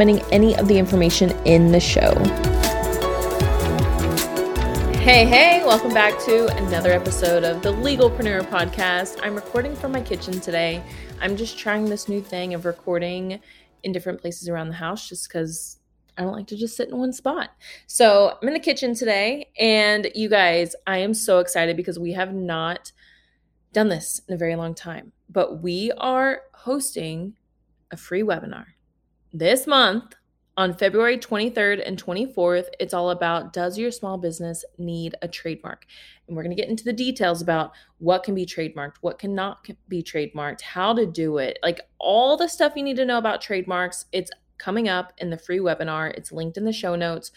any of the information in the show. Hey, hey, welcome back to another episode of the Legalpreneur Podcast. I'm recording from my kitchen today. I'm just trying this new thing of recording in different places around the house just because I don't like to just sit in one spot. So I'm in the kitchen today, and you guys, I am so excited because we have not done this in a very long time, but we are hosting a free webinar this month on February 23rd and 24th. It's all about Does your small business need a trademark? And we're going to get into the details about what can be trademarked, what cannot be trademarked, how to do it, like all the stuff you need to know about trademarks. It's coming up in the free webinar. It's linked in the show notes.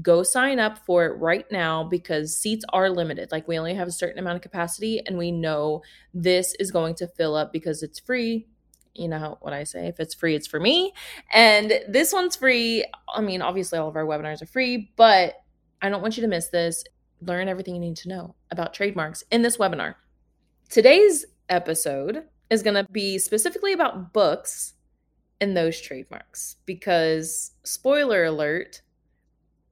Go sign up for it right now because seats are limited. Like we only have a certain amount of capacity, and we know this is going to fill up because it's free. You know what I say? If it's free, it's for me. And this one's free. I mean, obviously, all of our webinars are free, but I don't want you to miss this. Learn everything you need to know about trademarks in this webinar. Today's episode is going to be specifically about books and those trademarks because, spoiler alert,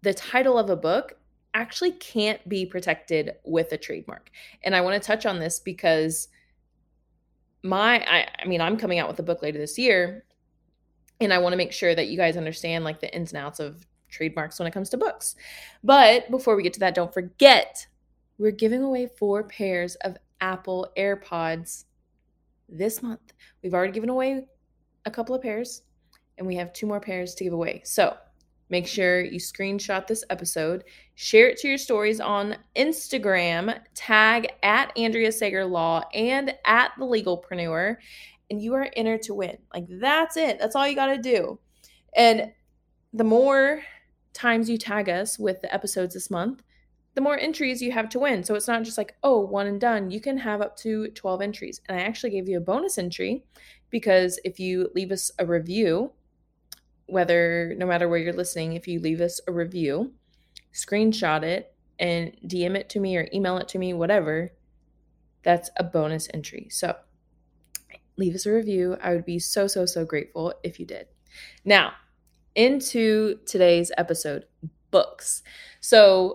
the title of a book actually can't be protected with a trademark. And I want to touch on this because my I, I mean I'm coming out with a book later this year and I want to make sure that you guys understand like the ins and outs of trademarks when it comes to books. But before we get to that, don't forget we're giving away four pairs of Apple AirPods this month. We've already given away a couple of pairs and we have two more pairs to give away. So make sure you screenshot this episode, share it to your stories on Instagram, tag at Andrea Sager Law and at the Legalpreneur, and you are entered to win. Like that's it. That's all you got to do. And the more times you tag us with the episodes this month, the more entries you have to win. So it's not just like, oh, one and done. You can have up to 12 entries. And I actually gave you a bonus entry because if you leave us a review, whether no matter where you're listening, if you leave us a review, screenshot it and DM it to me or email it to me, whatever, that's a bonus entry. So leave us a review. I would be so, so, so grateful if you did. Now, into today's episode books. So,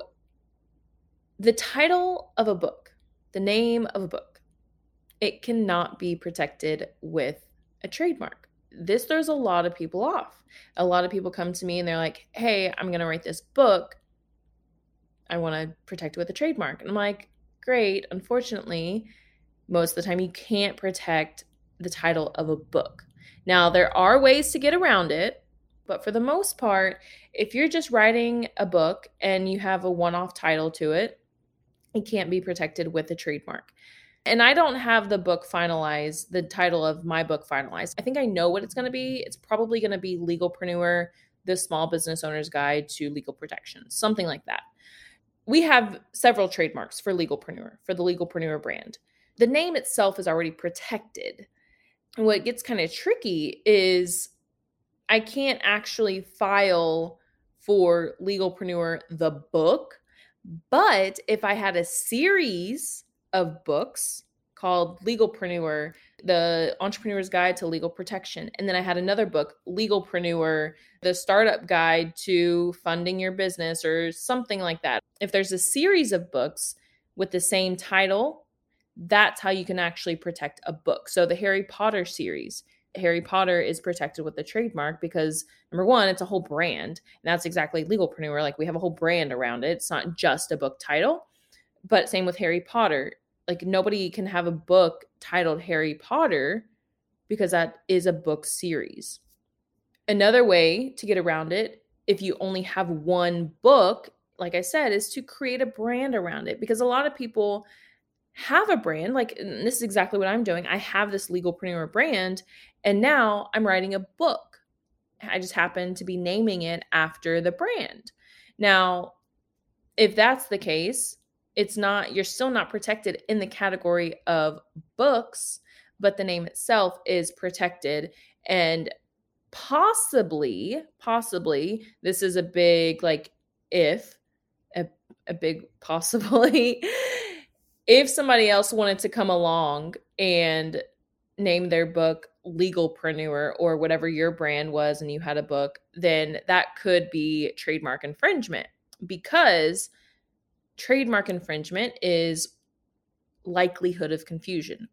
the title of a book, the name of a book, it cannot be protected with a trademark. This throws a lot of people off. A lot of people come to me and they're like, hey, I'm going to write this book. I want to protect it with a trademark. And I'm like, great. Unfortunately, most of the time you can't protect the title of a book. Now, there are ways to get around it, but for the most part, if you're just writing a book and you have a one off title to it, it can't be protected with a trademark. And I don't have the book finalized, the title of my book finalized. I think I know what it's going to be. It's probably going to be Legalpreneur, the Small Business Owner's Guide to Legal Protection, something like that. We have several trademarks for Legalpreneur, for the Legalpreneur brand. The name itself is already protected. What gets kind of tricky is I can't actually file for Legalpreneur the book, but if I had a series of books called Legalpreneur, The Entrepreneur's Guide to Legal Protection. And then I had another book, Legalpreneur, The Startup Guide to Funding Your Business, or something like that. If there's a series of books with the same title, that's how you can actually protect a book. So the Harry Potter series, Harry Potter is protected with the trademark because number one, it's a whole brand. And that's exactly Legalpreneur. Like we have a whole brand around it. It's not just a book title. But same with Harry Potter like nobody can have a book titled Harry Potter because that is a book series. Another way to get around it, if you only have one book, like I said, is to create a brand around it because a lot of people have a brand. Like, this is exactly what I'm doing. I have this legal legalpreneur brand, and now I'm writing a book. I just happen to be naming it after the brand. Now, if that's the case, it's not, you're still not protected in the category of books, but the name itself is protected. And possibly, possibly, this is a big, like, if, a, a big possibly, if somebody else wanted to come along and name their book legalpreneur or whatever your brand was and you had a book then that could be trademark infringement because trademark infringement is likelihood of confusion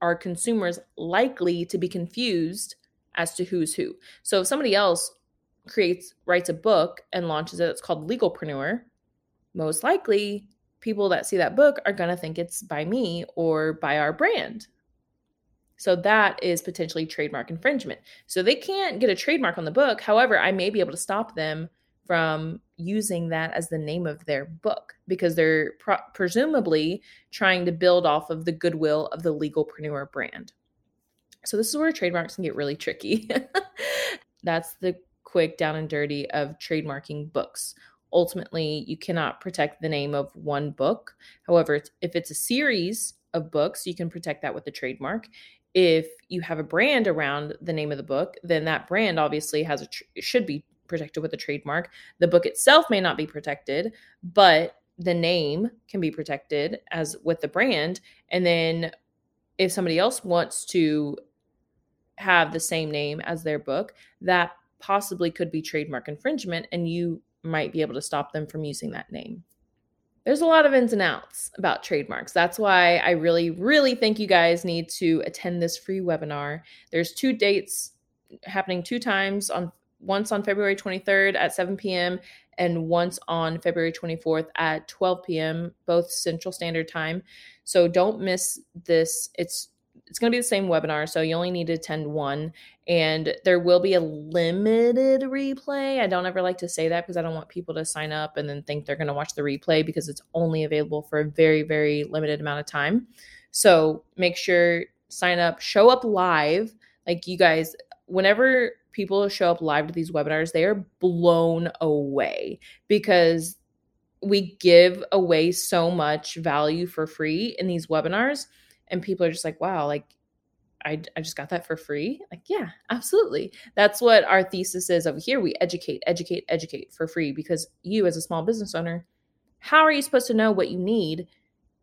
are consumers likely to be confused as to who's who so if somebody else creates writes a book and launches it it's called legalpreneur most likely people that see that book are going to think it's by me or by our brand so that is potentially trademark infringement. So they can't get a trademark on the book. However, I may be able to stop them from using that as the name of their book because they're pro- presumably trying to build off of the goodwill of the legalpreneur brand. So this is where trademarks can get really tricky. That's the quick down and dirty of trademarking books. Ultimately, you cannot protect the name of one book. However, if it's a series of books, you can protect that with the trademark if you have a brand around the name of the book, then that brand obviously has a tr- should be protected with a trademark. The book itself may not be protected, but the name can be protected as with the brand. And then if somebody else wants to have the same name as their book, that possibly could be trademark infringement and you might be able to stop them from using that name there's a lot of ins and outs about trademarks. That's why I really, really think you guys need to attend this free webinar. There's two dates happening two times on once on February 23rd at 7 p.m. and once on February 24th at 12 p.m., both Central Standard Time. So don't miss this. It's it's going to be the same webinar, so you only need to attend one. And there will be a limited replay. I don't ever like to say that because I don't want people to sign up and then think they're going to watch the replay because it's only available for a very, very limited amount of time. So make sure sign up, show up live. Like you guys, whenever people show up live to these webinars, they are blown away because we give away so much value for free in these webinars and people are just like wow like I, I just got that for free? Like yeah absolutely. That's what our thesis is over here. We educate educate educate for free because you as a small business owner how are you supposed to know what you need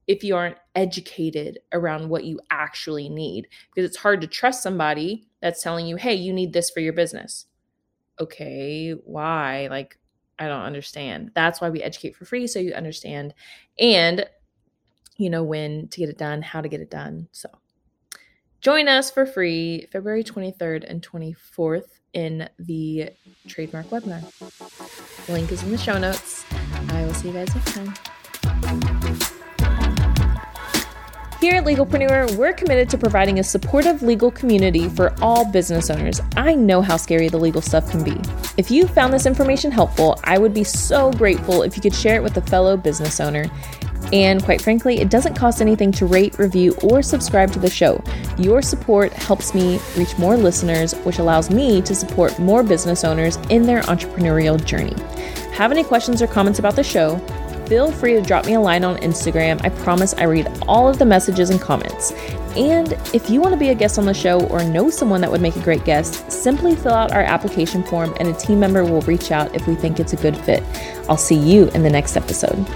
if you aren't educated around what you actually need because it's hard to trust somebody that's telling you hey you need this for your business okay why like i don't understand that's why we educate for free so you understand and you know when to get it done, how to get it done. So join us for free February 23rd and 24th in the trademark webinar. Link is in the show notes. I will see you guys next time. Here at Legalpreneur, we're committed to providing a supportive legal community for all business owners. I know how scary the legal stuff can be. If you found this information helpful, I would be so grateful if you could share it with a fellow business owner. And quite frankly, it doesn't cost anything to rate, review, or subscribe to the show. Your support helps me reach more listeners, which allows me to support more business owners in their entrepreneurial journey. Have any questions or comments about the show? Feel free to drop me a line on Instagram. I promise I read all of the messages and comments. And if you want to be a guest on the show or know someone that would make a great guest, simply fill out our application form and a team member will reach out if we think it's a good fit. I'll see you in the next episode.